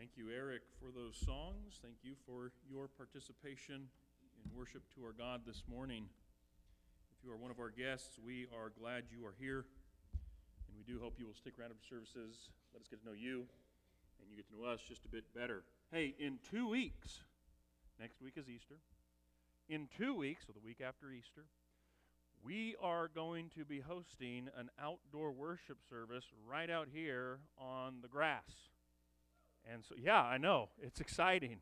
Thank you, Eric, for those songs. Thank you for your participation in worship to our God this morning. If you are one of our guests, we are glad you are here, and we do hope you will stick around for services. Let us get to know you, and you get to know us just a bit better. Hey, in two weeks, next week is Easter. In two weeks, so the week after Easter, we are going to be hosting an outdoor worship service right out here on the grass. And so, yeah, I know. It's exciting.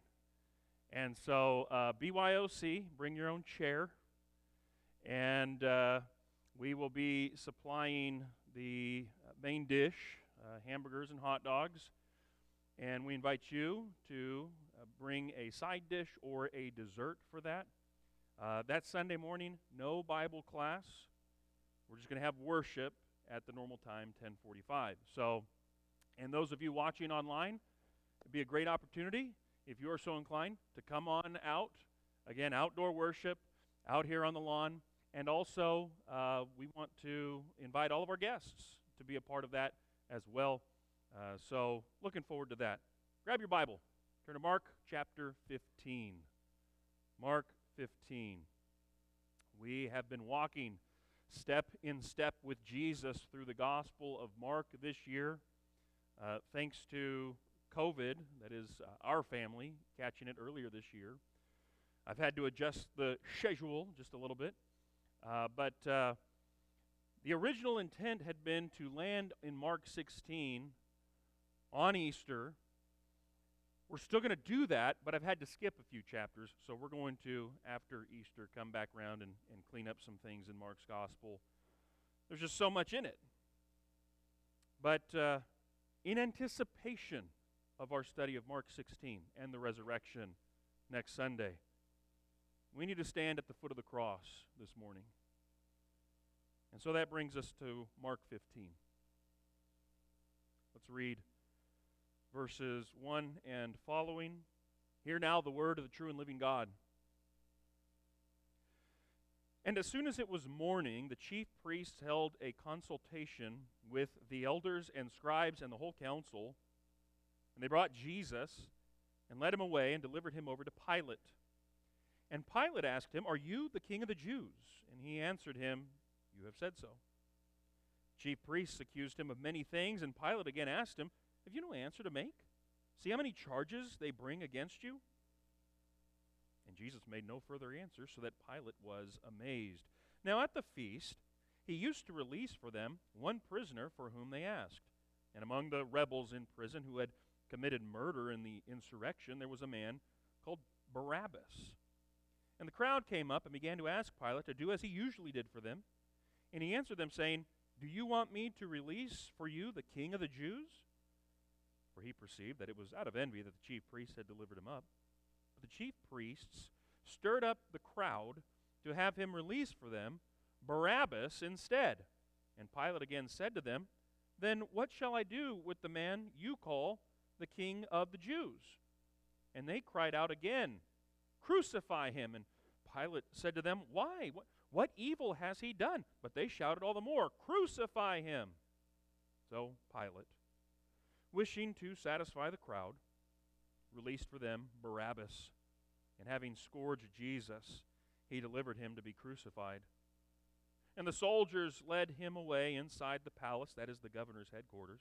And so, uh, BYOC, bring your own chair. And uh, we will be supplying the main dish uh, hamburgers and hot dogs. And we invite you to uh, bring a side dish or a dessert for that. Uh, that Sunday morning, no Bible class. We're just going to have worship at the normal time, 1045. So, and those of you watching online, It'd be a great opportunity, if you are so inclined, to come on out. Again, outdoor worship out here on the lawn. And also, uh, we want to invite all of our guests to be a part of that as well. Uh, so, looking forward to that. Grab your Bible. Turn to Mark chapter 15. Mark 15. We have been walking step in step with Jesus through the Gospel of Mark this year. Uh, thanks to COVID, that is uh, our family, catching it earlier this year. I've had to adjust the schedule just a little bit. Uh, but uh, the original intent had been to land in Mark 16 on Easter. We're still going to do that, but I've had to skip a few chapters. So we're going to, after Easter, come back around and, and clean up some things in Mark's gospel. There's just so much in it. But uh, in anticipation of our study of Mark 16 and the resurrection next Sunday. We need to stand at the foot of the cross this morning. And so that brings us to Mark 15. Let's read verses 1 and following. Hear now the word of the true and living God. And as soon as it was morning, the chief priests held a consultation with the elders and scribes and the whole council. And they brought Jesus and led him away and delivered him over to Pilate. And Pilate asked him, Are you the king of the Jews? And he answered him, You have said so. Chief priests accused him of many things, and Pilate again asked him, Have you no answer to make? See how many charges they bring against you? And Jesus made no further answer, so that Pilate was amazed. Now at the feast, he used to release for them one prisoner for whom they asked. And among the rebels in prison who had committed murder in the insurrection, there was a man called Barabbas. And the crowd came up and began to ask Pilate to do as he usually did for them. And he answered them, saying, Do you want me to release for you the king of the Jews? For he perceived that it was out of envy that the chief priests had delivered him up. But the chief priests stirred up the crowd to have him release for them Barabbas instead. And Pilate again said to them, Then what shall I do with the man you call the king of the Jews. And they cried out again, Crucify him. And Pilate said to them, Why? What, what evil has he done? But they shouted all the more, Crucify him. So Pilate, wishing to satisfy the crowd, released for them Barabbas. And having scourged Jesus, he delivered him to be crucified. And the soldiers led him away inside the palace, that is the governor's headquarters.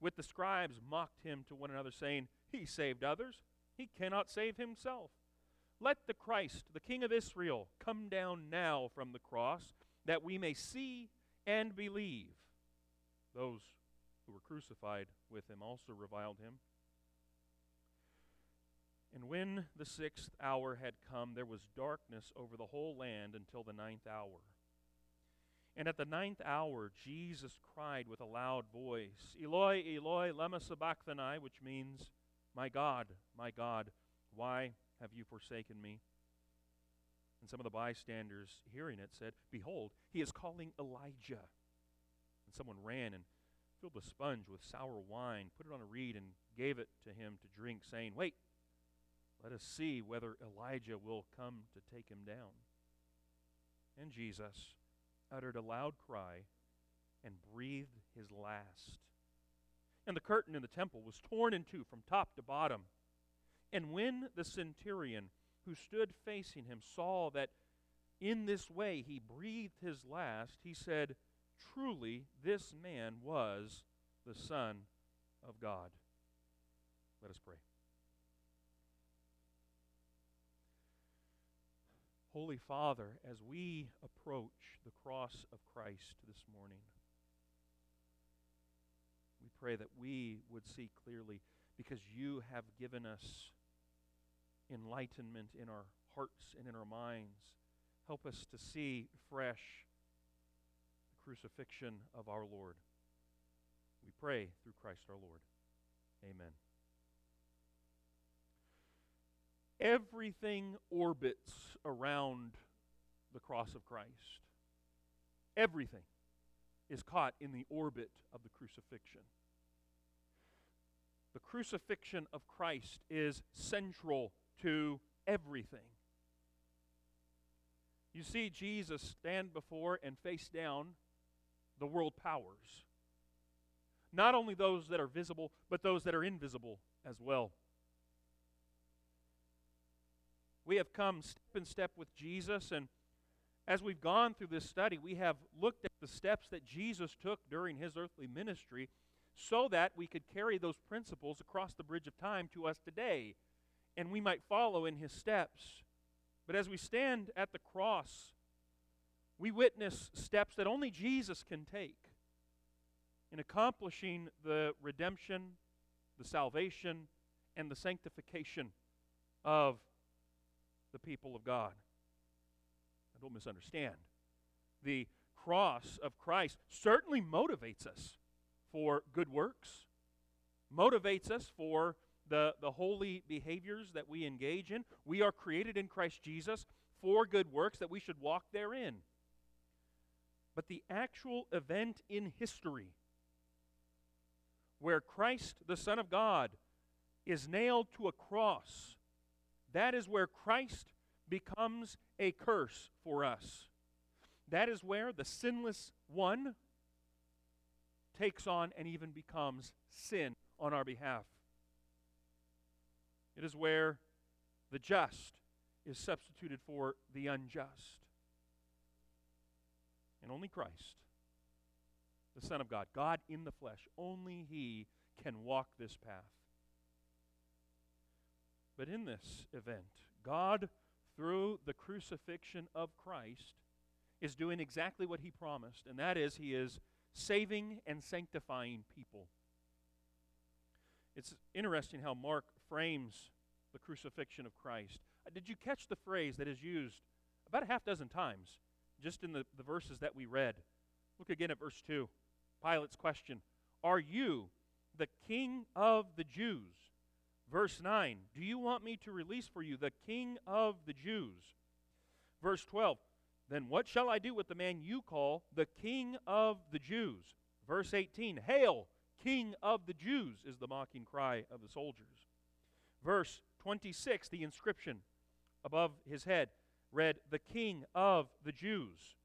with the scribes mocked him to one another, saying, He saved others, he cannot save himself. Let the Christ, the King of Israel, come down now from the cross, that we may see and believe. Those who were crucified with him also reviled him. And when the sixth hour had come, there was darkness over the whole land until the ninth hour. And at the ninth hour, Jesus cried with a loud voice, Eloi, Eloi, lema sabachthani, which means, My God, my God, why have you forsaken me? And some of the bystanders, hearing it, said, Behold, he is calling Elijah. And someone ran and filled a sponge with sour wine, put it on a reed, and gave it to him to drink, saying, Wait, let us see whether Elijah will come to take him down. And Jesus, uttered a loud cry and breathed his last. And the curtain in the temple was torn in two from top to bottom. And when the centurion who stood facing him saw that in this way he breathed his last, he said, Truly, this man was the Son of God. Let us pray. Holy Father, as we approach the cross of Christ this morning, we pray that we would see clearly because you have given us enlightenment in our hearts and in our minds. Help us to see fresh the crucifixion of our Lord. We pray through Christ our Lord. Amen. Everything orbits around the cross of Christ. Everything is caught in the orbit of the crucifixion. The crucifixion of Christ is central to everything. You see Jesus stand before and face down the world powers. Not only those that are visible, but those that are invisible as well. We have come step in step with Jesus, and as we've gone through this study, we have looked at the steps that Jesus took during his earthly ministry so that we could carry those principles across the bridge of time to us today, and we might follow in his steps. But as we stand at the cross, we witness steps that only Jesus can take in accomplishing the redemption, the salvation, and the sanctification of the people of God. I don't misunderstand. The cross of Christ certainly motivates us for good works, motivates us for the, the holy behaviors that we engage in. We are created in Christ Jesus for good works that we should walk therein. But the actual event in history where Christ, the Son of God, is nailed to a cross that is where Christ becomes a curse for us. That is where the sinless one takes on and even becomes sin on our behalf. It is where the just is substituted for the unjust. And only Christ, the Son of God, God in the flesh, only He can walk this path. But in this event, God, through the crucifixion of Christ, is doing exactly what he promised, and that is, he is saving and sanctifying people. It's interesting how Mark frames the crucifixion of Christ. Uh, did you catch the phrase that is used about a half dozen times just in the, the verses that we read? Look again at verse 2. Pilate's question Are you the king of the Jews? Verse 9 Do you want me to release for you the king of the Jews? Verse 12 Then what shall I do with the man you call the king of the Jews? Verse 18 Hail, king of the Jews, is the mocking cry of the soldiers. Verse 26, the inscription above his head read, The King of the Jews.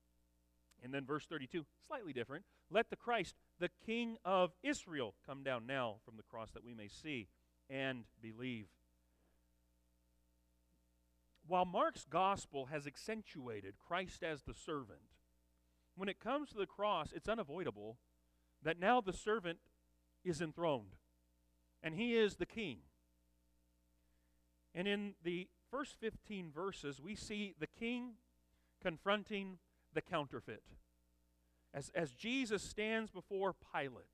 And then verse 32, slightly different. Let the Christ, the King of Israel, come down now from the cross that we may see and believe. While Mark's gospel has accentuated Christ as the servant, when it comes to the cross, it's unavoidable that now the servant is enthroned and he is the king. And in the first 15 verses, we see the king confronting the counterfeit. As, as Jesus stands before Pilate,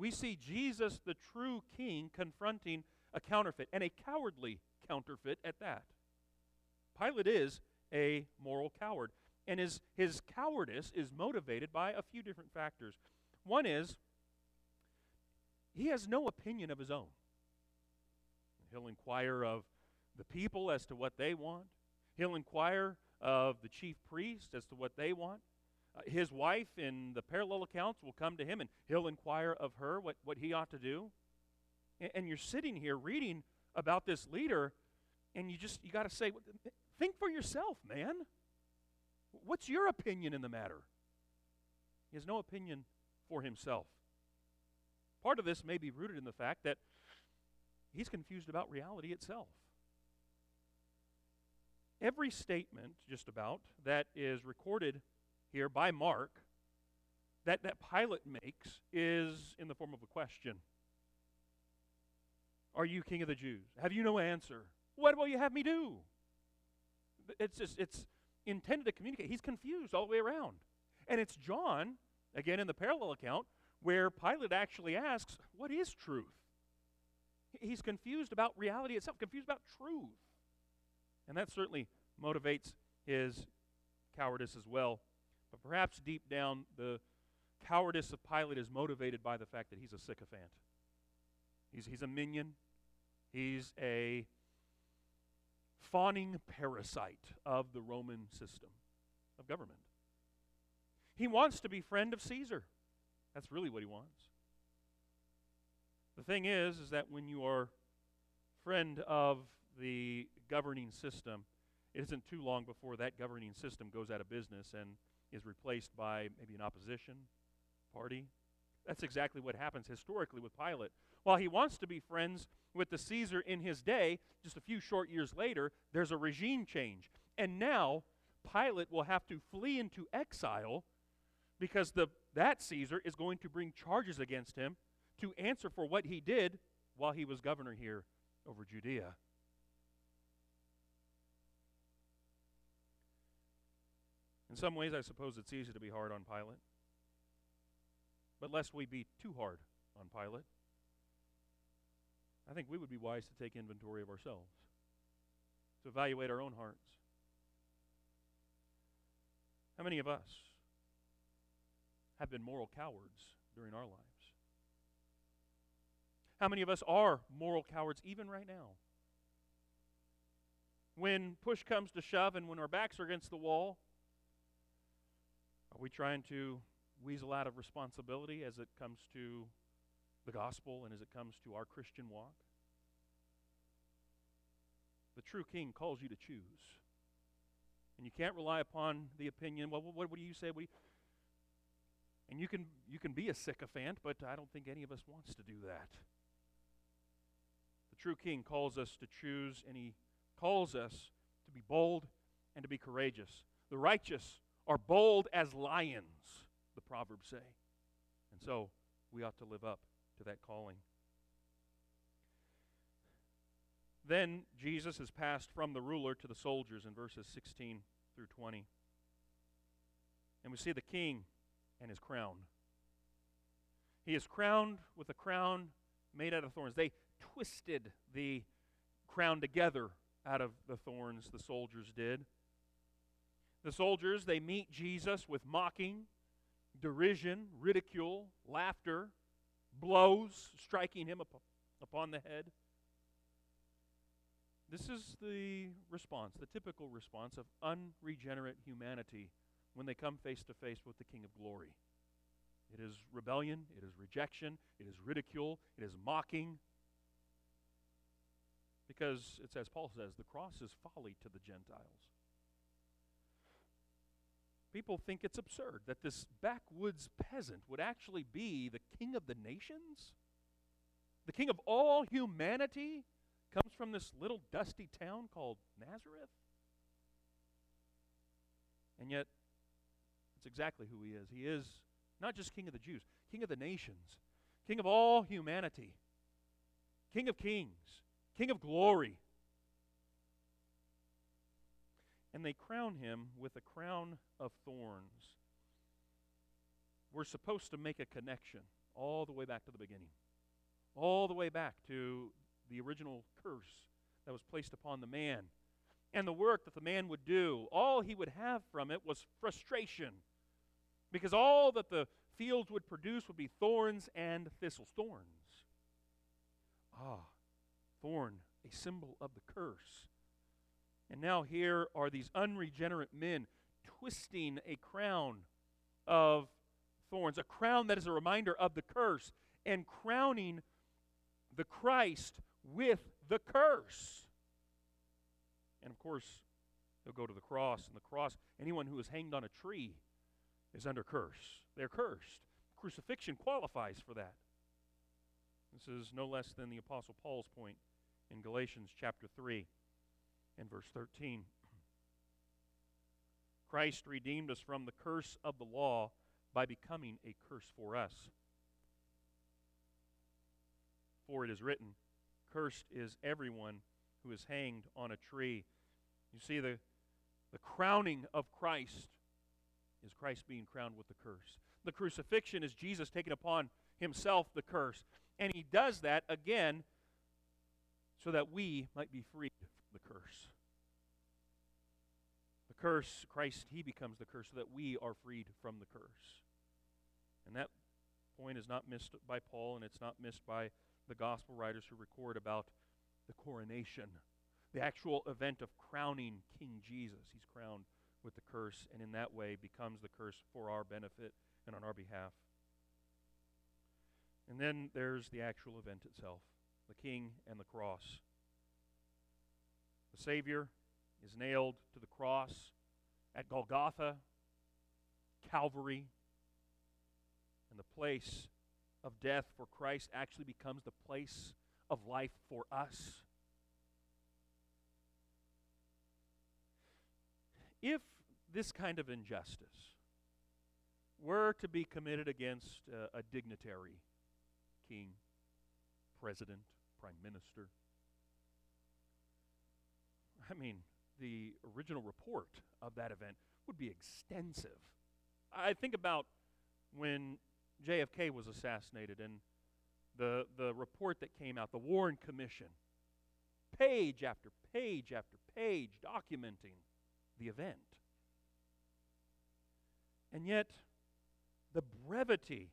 we see Jesus, the true king, confronting a counterfeit, and a cowardly counterfeit at that. Pilate is a moral coward, and his, his cowardice is motivated by a few different factors. One is he has no opinion of his own. He'll inquire of the people as to what they want. He'll inquire of the chief priest as to what they want. Uh, his wife in the parallel accounts will come to him and he'll inquire of her what, what he ought to do. And, and you're sitting here reading about this leader, and you just you got to say, think for yourself, man. What's your opinion in the matter? He has no opinion for himself. Part of this may be rooted in the fact that he's confused about reality itself. Every statement, just about, that is recorded here by Mark that, that Pilate makes is in the form of a question Are you king of the Jews? Have you no answer? What will you have me do? It's just, it's intended to communicate. He's confused all the way around. And it's John, again in the parallel account, where Pilate actually asks, What is truth? He's confused about reality itself, confused about truth. And that certainly motivates his cowardice as well. But perhaps deep down, the cowardice of Pilate is motivated by the fact that he's a sycophant. He's, he's a minion, he's a fawning parasite of the Roman system of government. He wants to be friend of Caesar. That's really what he wants. The thing is, is that when you are friend of the governing system, it isn't too long before that governing system goes out of business and is replaced by maybe an opposition party. That's exactly what happens historically with Pilate. While he wants to be friends with the Caesar in his day, just a few short years later, there's a regime change. And now Pilate will have to flee into exile because the, that Caesar is going to bring charges against him to answer for what he did while he was governor here over Judea. In some ways, I suppose it's easy to be hard on Pilate. But lest we be too hard on Pilate, I think we would be wise to take inventory of ourselves, to evaluate our own hearts. How many of us have been moral cowards during our lives? How many of us are moral cowards even right now? When push comes to shove and when our backs are against the wall, are we trying to weasel out of responsibility as it comes to the gospel and as it comes to our Christian walk? The true king calls you to choose. And you can't rely upon the opinion, well, what, what do you say? What you, and you can, you can be a sycophant, but I don't think any of us wants to do that. The true king calls us to choose, and he calls us to be bold and to be courageous. The righteous are bold as lions, the Proverbs say. And so we ought to live up to that calling. Then Jesus is passed from the ruler to the soldiers in verses 16 through 20. And we see the king and his crown. He is crowned with a crown made out of thorns. They twisted the crown together out of the thorns, the soldiers did. The soldiers, they meet Jesus with mocking, derision, ridicule, laughter, blows, striking him upon the head. This is the response, the typical response of unregenerate humanity when they come face to face with the King of glory. It is rebellion, it is rejection, it is ridicule, it is mocking. Because it's as Paul says, the cross is folly to the Gentiles. People think it's absurd that this backwoods peasant would actually be the king of the nations. The king of all humanity comes from this little dusty town called Nazareth. And yet, it's exactly who he is. He is not just king of the Jews, king of the nations, king of all humanity, king of kings, king of glory. And they crown him with a crown of thorns. We're supposed to make a connection all the way back to the beginning, all the way back to the original curse that was placed upon the man and the work that the man would do. All he would have from it was frustration because all that the fields would produce would be thorns and thistles. Thorns. Ah, thorn, a symbol of the curse. And now here are these unregenerate men twisting a crown of thorns, a crown that is a reminder of the curse, and crowning the Christ with the curse. And of course, they'll go to the cross, and the cross, anyone who is hanged on a tree is under curse. They're cursed. Crucifixion qualifies for that. This is no less than the Apostle Paul's point in Galatians chapter 3 and verse 13. Christ redeemed us from the curse of the law by becoming a curse for us. For it is written, Cursed is everyone who is hanged on a tree. You see, the, the crowning of Christ is Christ being crowned with the curse. The crucifixion is Jesus taking upon himself the curse. And he does that again so that we might be the curse. The curse, Christ, he becomes the curse so that we are freed from the curse. And that point is not missed by Paul, and it's not missed by the gospel writers who record about the coronation, the actual event of crowning King Jesus. He's crowned with the curse, and in that way becomes the curse for our benefit and on our behalf. And then there's the actual event itself the king and the cross. Savior is nailed to the cross at Golgotha, Calvary, and the place of death for Christ actually becomes the place of life for us. If this kind of injustice were to be committed against uh, a dignitary, king, president, prime minister, I mean, the original report of that event would be extensive. I think about when JFK was assassinated and the, the report that came out, the Warren Commission, page after page after page documenting the event. And yet, the brevity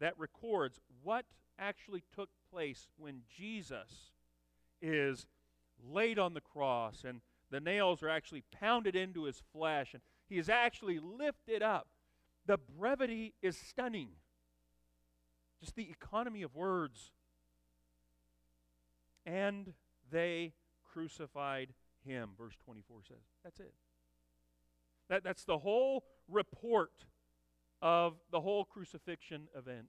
that records what actually took place when Jesus is laid on the cross and the nails are actually pounded into his flesh and he is actually lifted up. The brevity is stunning. Just the economy of words. And they crucified him, verse 24 says. That's it. That, that's the whole report of the whole crucifixion event.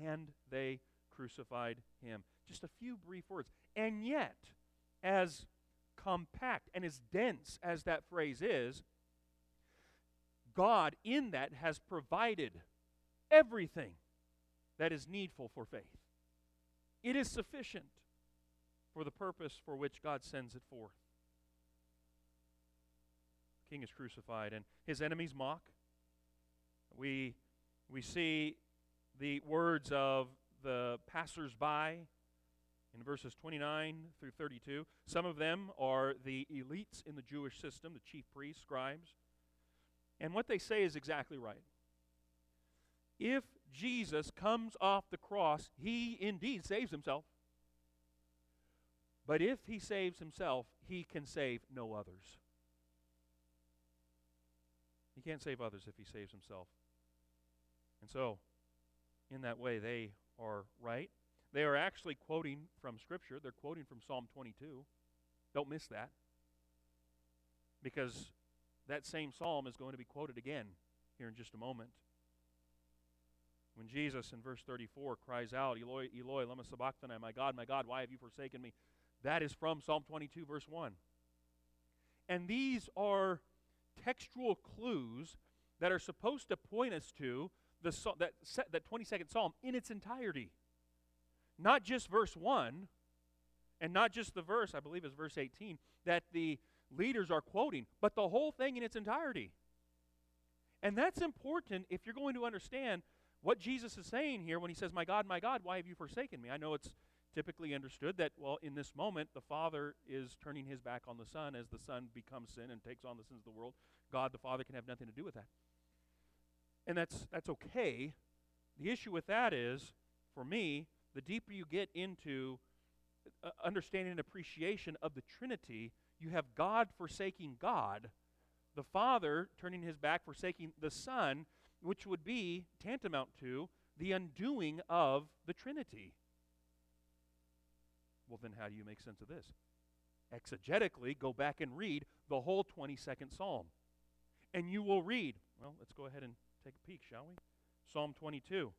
And they crucified him. Just a few brief words. And yet, as compact and as dense as that phrase is, God in that has provided everything that is needful for faith. It is sufficient for the purpose for which God sends it forth. The king is crucified, and his enemies mock. We, we see the words of the passersby in verses 29 through 32. Some of them are the elites in the Jewish system, the chief priests, scribes. And what they say is exactly right. If Jesus comes off the cross, he indeed saves himself. But if he saves himself, he can save no others. He can't save others if he saves himself. And so, in that way, they are right. They are actually quoting from Scripture. They're quoting from Psalm 22. Don't miss that. Because that same psalm is going to be quoted again here in just a moment. When Jesus in verse 34 cries out, Eloi, Eloi, lama sabachthani, my God, my God, why have you forsaken me? That is from Psalm 22, verse 1. And these are textual clues that are supposed to point us to the, that, that 22nd Psalm in its entirety. Not just verse 1, and not just the verse, I believe is verse 18, that the leaders are quoting, but the whole thing in its entirety. And that's important if you're going to understand what Jesus is saying here when he says, My God, my God, why have you forsaken me? I know it's typically understood that, well, in this moment, the Father is turning his back on the Son as the Son becomes sin and takes on the sins of the world. God, the Father, can have nothing to do with that. And that's, that's okay. The issue with that is, for me, the deeper you get into uh, understanding and appreciation of the Trinity, you have God forsaking God, the Father turning his back, forsaking the Son, which would be tantamount to the undoing of the Trinity. Well, then how do you make sense of this? Exegetically, go back and read the whole 22nd Psalm. And you will read, well, let's go ahead and take a peek, shall we? Psalm 22.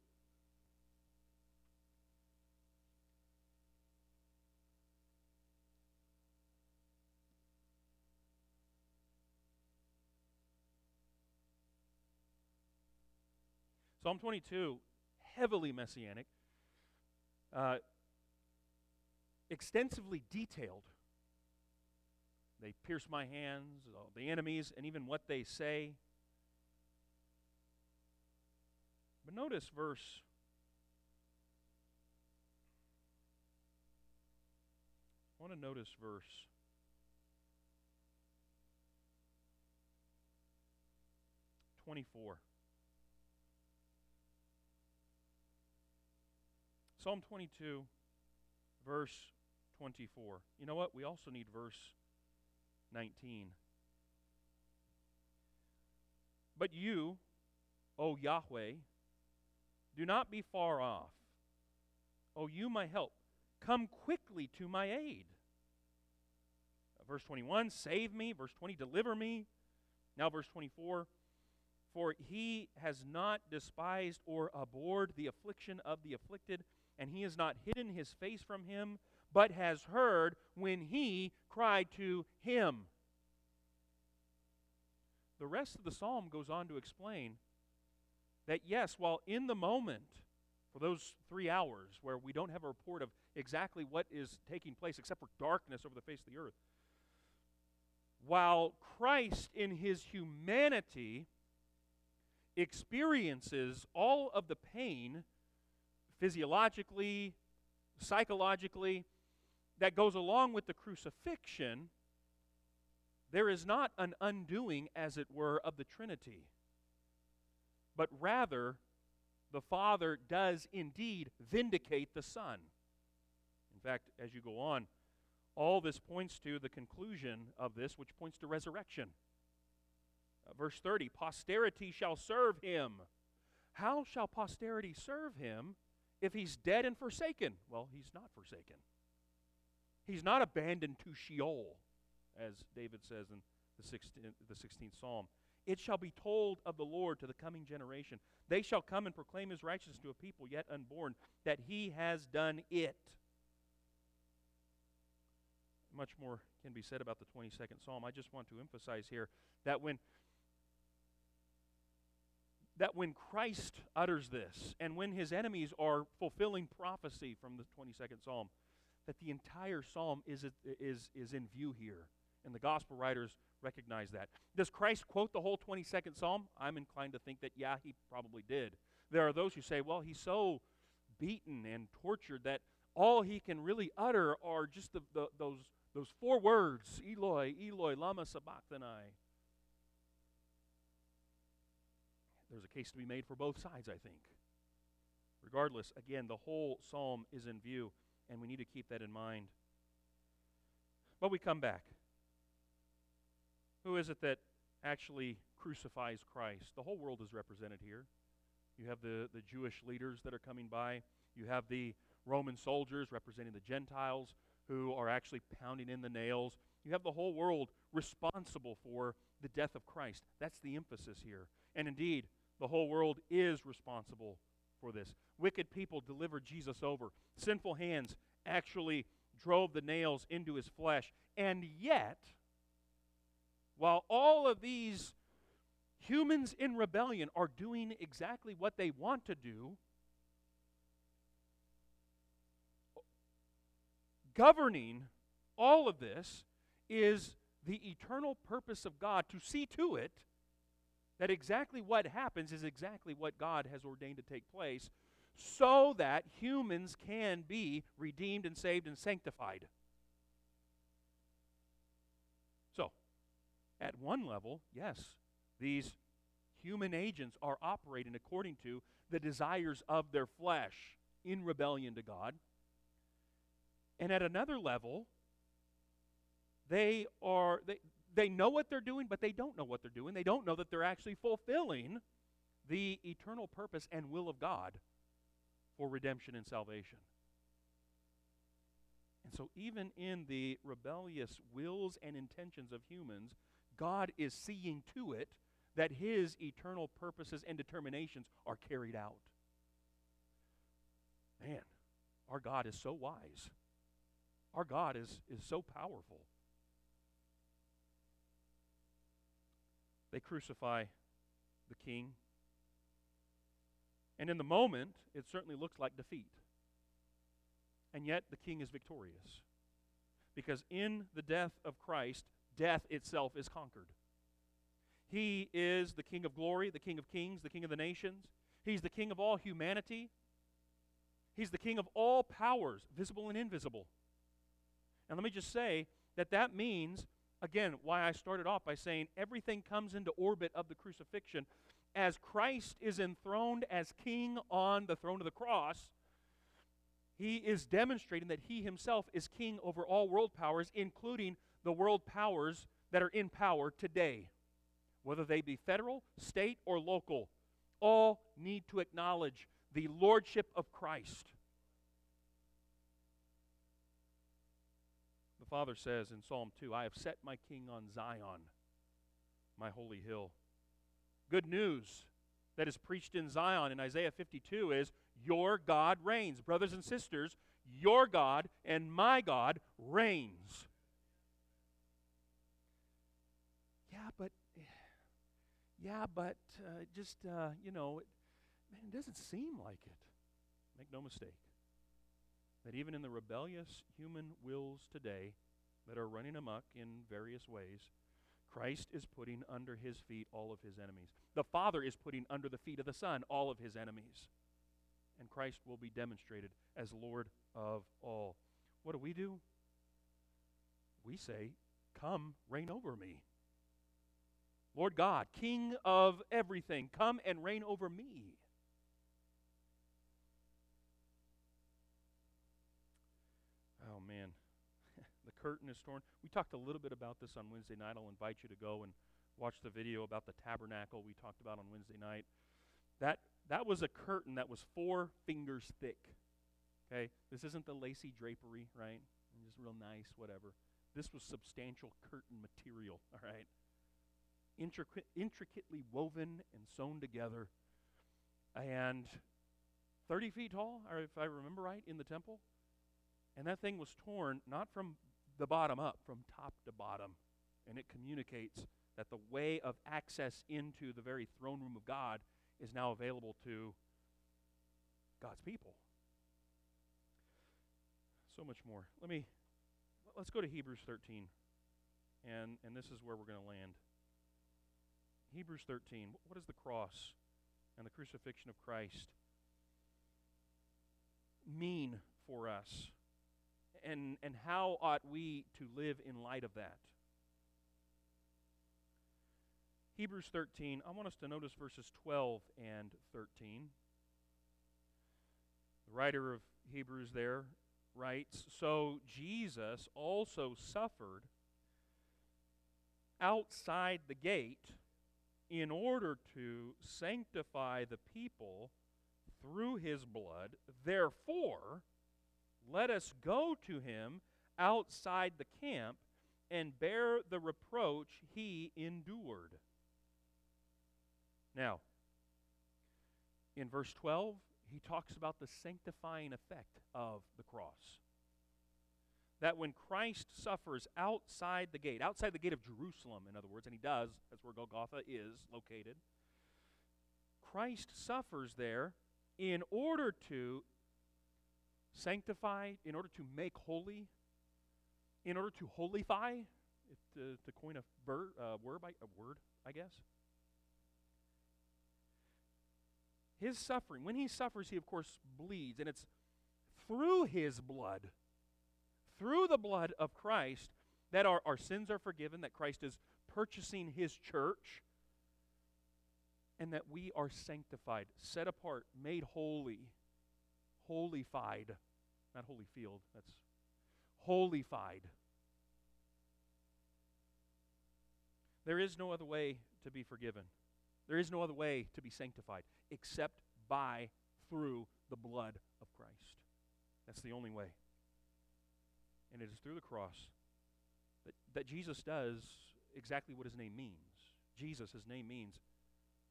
Psalm 22, heavily messianic. Uh, extensively detailed. They pierce my hands, the enemies, and even what they say. But notice verse I want to notice verse twenty-four. Psalm twenty-two, verse 24. You know what? We also need verse 19. But you, O Yahweh, do not be far off. O you, my help, come quickly to my aid. Verse 21, save me. Verse 20, deliver me. Now, verse 24, for he has not despised or abhorred the affliction of the afflicted, and he has not hidden his face from him but has heard when he cried to him. The rest of the psalm goes on to explain that, yes, while in the moment, for those three hours where we don't have a report of exactly what is taking place except for darkness over the face of the earth, while Christ in his humanity experiences all of the pain physiologically, psychologically, that goes along with the crucifixion, there is not an undoing, as it were, of the Trinity, but rather the Father does indeed vindicate the Son. In fact, as you go on, all this points to the conclusion of this, which points to resurrection. Uh, verse 30 Posterity shall serve him. How shall posterity serve him if he's dead and forsaken? Well, he's not forsaken. He's not abandoned to Sheol, as David says in the 16th, the 16th Psalm. It shall be told of the Lord to the coming generation. They shall come and proclaim his righteousness to a people yet unborn, that he has done it. Much more can be said about the 22nd Psalm. I just want to emphasize here that when that when Christ utters this and when his enemies are fulfilling prophecy from the 22nd Psalm, that the entire psalm is, is, is in view here. And the gospel writers recognize that. Does Christ quote the whole 22nd psalm? I'm inclined to think that, yeah, he probably did. There are those who say, well, he's so beaten and tortured that all he can really utter are just the, the, those, those four words Eloi, Eloi, Lama Sabachthani. There's a case to be made for both sides, I think. Regardless, again, the whole psalm is in view and we need to keep that in mind. But we come back. Who is it that actually crucifies Christ? The whole world is represented here. You have the, the Jewish leaders that are coming by. You have the Roman soldiers representing the Gentiles who are actually pounding in the nails. You have the whole world responsible for the death of Christ. That's the emphasis here. And indeed, the whole world is responsible for this. Wicked people delivered Jesus over. Sinful hands actually drove the nails into his flesh. And yet, while all of these humans in rebellion are doing exactly what they want to do, governing all of this is the eternal purpose of God to see to it that exactly what happens is exactly what God has ordained to take place so that humans can be redeemed and saved and sanctified. So, at one level, yes, these human agents are operating according to the desires of their flesh in rebellion to God. And at another level, they are they, they know what they're doing, but they don't know what they're doing. They don't know that they're actually fulfilling the eternal purpose and will of God for redemption and salvation. And so, even in the rebellious wills and intentions of humans, God is seeing to it that his eternal purposes and determinations are carried out. Man, our God is so wise. Our God is, is so powerful. They crucify the king. And in the moment, it certainly looks like defeat. And yet, the king is victorious. Because in the death of Christ, death itself is conquered. He is the King of glory, the King of kings, the King of the nations. He's the King of all humanity. He's the King of all powers, visible and invisible. And let me just say that that means, again, why I started off by saying everything comes into orbit of the crucifixion. As Christ is enthroned as king on the throne of the cross, he is demonstrating that he himself is king over all world powers, including the world powers that are in power today, whether they be federal, state, or local. All need to acknowledge the lordship of Christ. The Father says in Psalm 2 I have set my king on Zion, my holy hill. Good news that is preached in Zion in Isaiah 52 is Your God reigns. Brothers and sisters, your God and my God reigns. Yeah, but, yeah, but uh, just, uh, you know, it, man, it doesn't seem like it. Make no mistake that even in the rebellious human wills today that are running amok in various ways, Christ is putting under his feet all of his enemies. The Father is putting under the feet of the Son all of his enemies. And Christ will be demonstrated as Lord of all. What do we do? We say, Come, reign over me. Lord God, King of everything, come and reign over me. Oh, man. the curtain is torn. We talked a little bit about this on Wednesday night. I'll invite you to go and watch the video about the tabernacle we talked about on Wednesday night. That, that was a curtain that was four fingers thick. Okay? This isn't the lacy drapery, right? Just real nice, whatever. This was substantial curtain material, all right? Intricate, intricately woven and sewn together. And 30 feet tall, if I remember right, in the temple. And that thing was torn not from the bottom up, from top to bottom. And it communicates that the way of access into the very throne room of God is now available to God's people. So much more. Let me let's go to Hebrews 13. And and this is where we're going to land. Hebrews 13. What is the cross and the crucifixion of Christ mean for us? And, and how ought we to live in light of that? Hebrews 13, I want us to notice verses 12 and 13. The writer of Hebrews there writes So Jesus also suffered outside the gate in order to sanctify the people through his blood. Therefore, let us go to him outside the camp and bear the reproach he endured. Now, in verse 12, he talks about the sanctifying effect of the cross. That when Christ suffers outside the gate, outside the gate of Jerusalem, in other words, and he does, that's where Golgotha is located, Christ suffers there in order to sanctify, in order to make holy, in order to holify, to, to coin a ver, uh, word, a word, I guess. His suffering, when he suffers, he of course bleeds, and it's through his blood, through the blood of Christ, that our, our sins are forgiven, that Christ is purchasing his church, and that we are sanctified, set apart, made holy, holified. Not holy field, that's holified. There is no other way to be forgiven. There is no other way to be sanctified except by, through the blood of Christ. That's the only way. And it is through the cross that, that Jesus does exactly what his name means. Jesus, his name means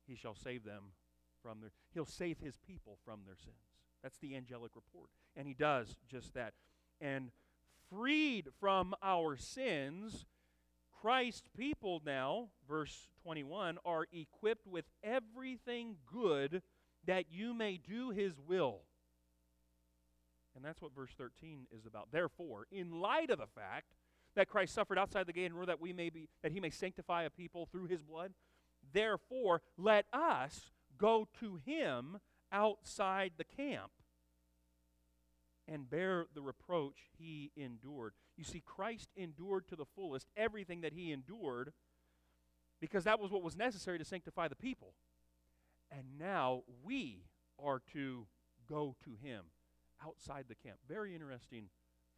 he shall save them from their, he'll save his people from their sins. That's the angelic report. And he does just that. And freed from our sins, Christ's people now, verse 21, are equipped with everything good that you may do his will. And that's what verse 13 is about. Therefore, in light of the fact that Christ suffered outside the gate in order that we may be that he may sanctify a people through his blood, therefore let us go to him outside the camp and bear the reproach he endured. You see, Christ endured to the fullest everything that he endured because that was what was necessary to sanctify the people. And now we are to go to him outside the camp. Very interesting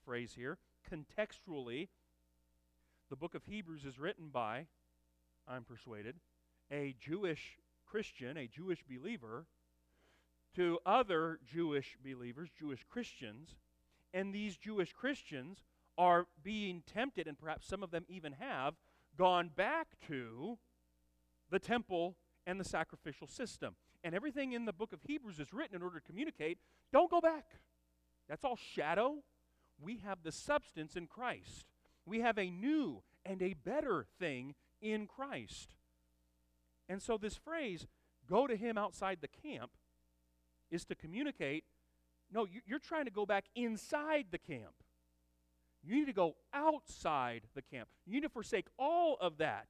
phrase here. Contextually, the book of Hebrews is written by, I'm persuaded, a Jewish Christian, a Jewish believer to other Jewish believers, Jewish Christians, and these Jewish Christians are being tempted, and perhaps some of them even have gone back to the temple and the sacrificial system. And everything in the book of Hebrews is written in order to communicate don't go back. That's all shadow. We have the substance in Christ. We have a new and a better thing in Christ. And so, this phrase, go to him outside the camp, is to communicate no, you're trying to go back inside the camp. You need to go outside the camp. You need to forsake all of that.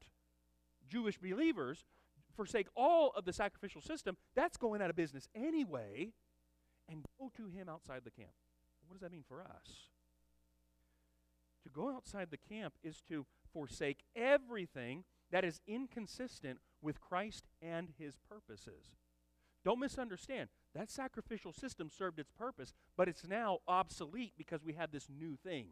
Jewish believers forsake all of the sacrificial system. That's going out of business anyway. And go to him outside the camp. What does that mean for us? To go outside the camp is to forsake everything that is inconsistent with Christ and his purposes. Don't misunderstand. That sacrificial system served its purpose, but it's now obsolete because we have this new thing.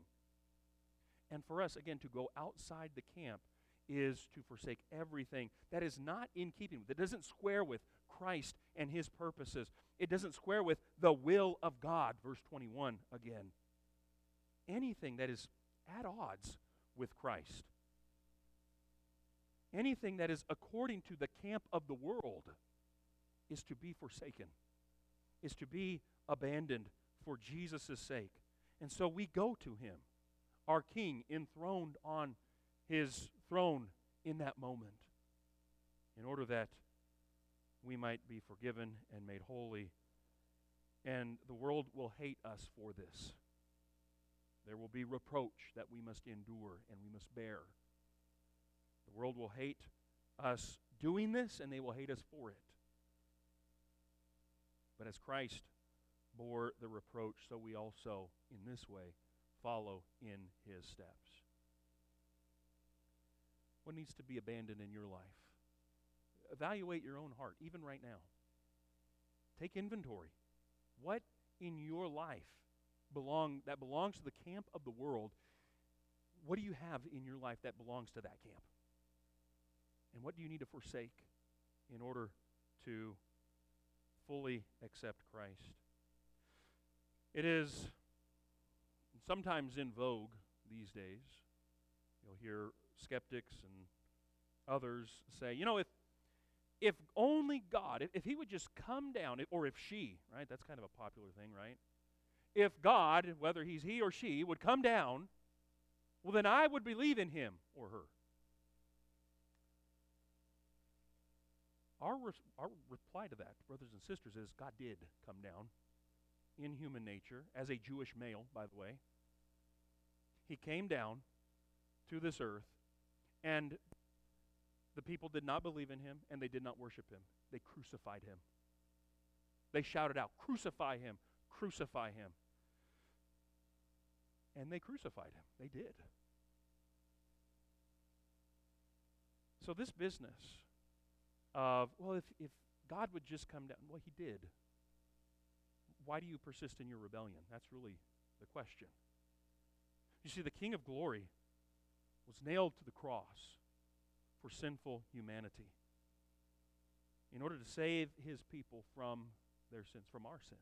And for us, again, to go outside the camp is to forsake everything that is not in keeping, that doesn't square with Christ and his purposes. It doesn't square with the will of God, verse 21 again. Anything that is at odds with Christ, anything that is according to the camp of the world, is to be forsaken, is to be abandoned for Jesus' sake. And so we go to him, our King, enthroned on his throne in that moment, in order that we might be forgiven and made holy. And the world will hate us for this. There will be reproach that we must endure and we must bear. The world will hate us doing this, and they will hate us for it. But as Christ bore the reproach, so we also, in this way, follow in his steps. What needs to be abandoned in your life? Evaluate your own heart, even right now. Take inventory. What in your life belong that belongs to the camp of the world? What do you have in your life that belongs to that camp? And what do you need to forsake in order to fully accept Christ. It is sometimes in vogue these days. You'll hear skeptics and others say, you know, if if only God, if, if He would just come down, or if she, right? That's kind of a popular thing, right? If God, whether He's He or she, would come down, well, then I would believe in Him or her. Our, our reply to that, brothers and sisters, is God did come down in human nature, as a Jewish male, by the way. He came down to this earth, and the people did not believe in him, and they did not worship him. They crucified him. They shouted out, Crucify him! Crucify him! And they crucified him. They did. So, this business of, well, if, if God would just come down, well, he did. Why do you persist in your rebellion? That's really the question. You see, the King of glory was nailed to the cross for sinful humanity in order to save his people from their sins, from our sins.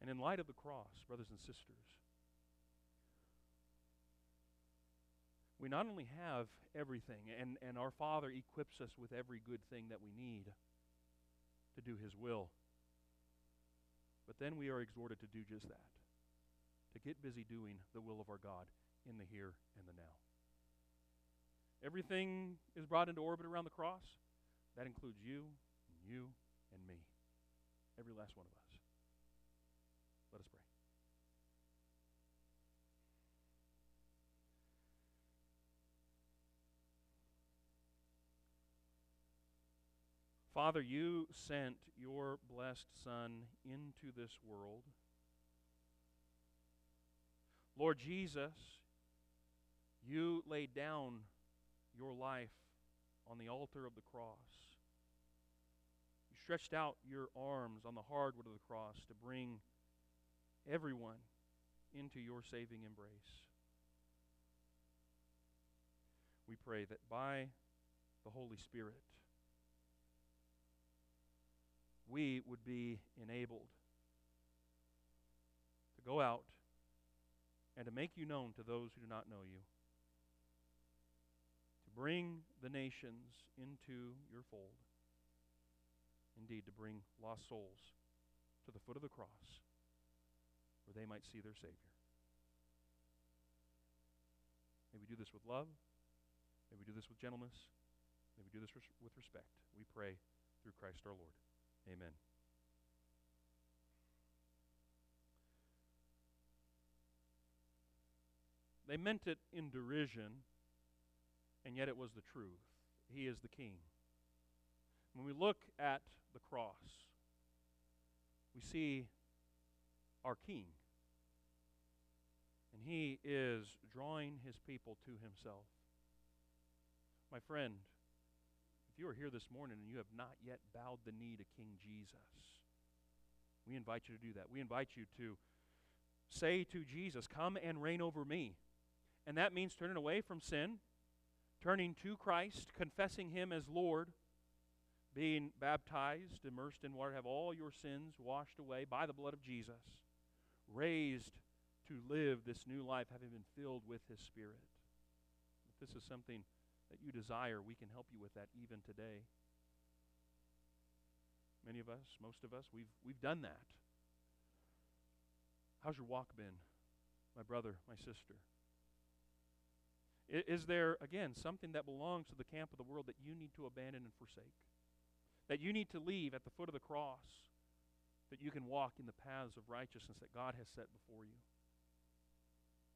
And in light of the cross, brothers and sisters, we not only have everything, and, and our Father equips us with every good thing that we need to do His will, but then we are exhorted to do just that to get busy doing the will of our God in the here and the now. Everything is brought into orbit around the cross. That includes you, and you, and me. Every last one of us. Let us pray. Father, you sent your blessed Son into this world. Lord Jesus, you laid down your life on the altar of the cross. You stretched out your arms on the hardwood of the cross to bring everyone into your saving embrace. We pray that by the Holy Spirit, we would be enabled to go out and to make you known to those who do not know you, to bring the nations into your fold, indeed, to bring lost souls to the foot of the cross where they might see their Savior. May we do this with love. May we do this with gentleness. May we do this res- with respect. We pray through Christ our Lord. Amen. They meant it in derision, and yet it was the truth. He is the king. When we look at the cross, we see our king. And he is drawing his people to himself. My friend, you are here this morning and you have not yet bowed the knee to King Jesus, we invite you to do that. We invite you to say to Jesus, Come and reign over me. And that means turning away from sin, turning to Christ, confessing Him as Lord, being baptized, immersed in water, have all your sins washed away by the blood of Jesus, raised to live this new life, having been filled with His Spirit. If this is something that you desire, we can help you with that even today. Many of us, most of us, we've, we've done that. How's your walk been, my brother, my sister? Is there, again, something that belongs to the camp of the world that you need to abandon and forsake? That you need to leave at the foot of the cross? That you can walk in the paths of righteousness that God has set before you?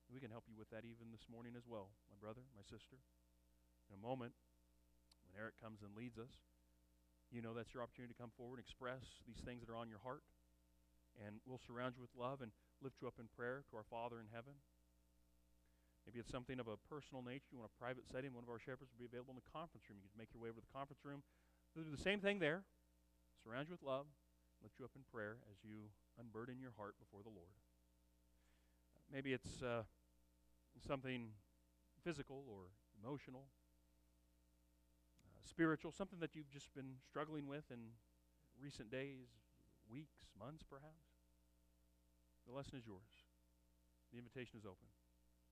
We can help you with that even this morning as well, my brother, my sister. In a moment, when Eric comes and leads us, you know that's your opportunity to come forward and express these things that are on your heart. And we'll surround you with love and lift you up in prayer to our Father in heaven. Maybe it's something of a personal nature. You want a private setting. One of our shepherds will be available in the conference room. You can make your way over to the conference room. They'll do the same thing there. Surround you with love. Lift you up in prayer as you unburden your heart before the Lord. Maybe it's uh, something physical or emotional, spiritual, something that you've just been struggling with in recent days, weeks, months, perhaps. The lesson is yours. The invitation is open.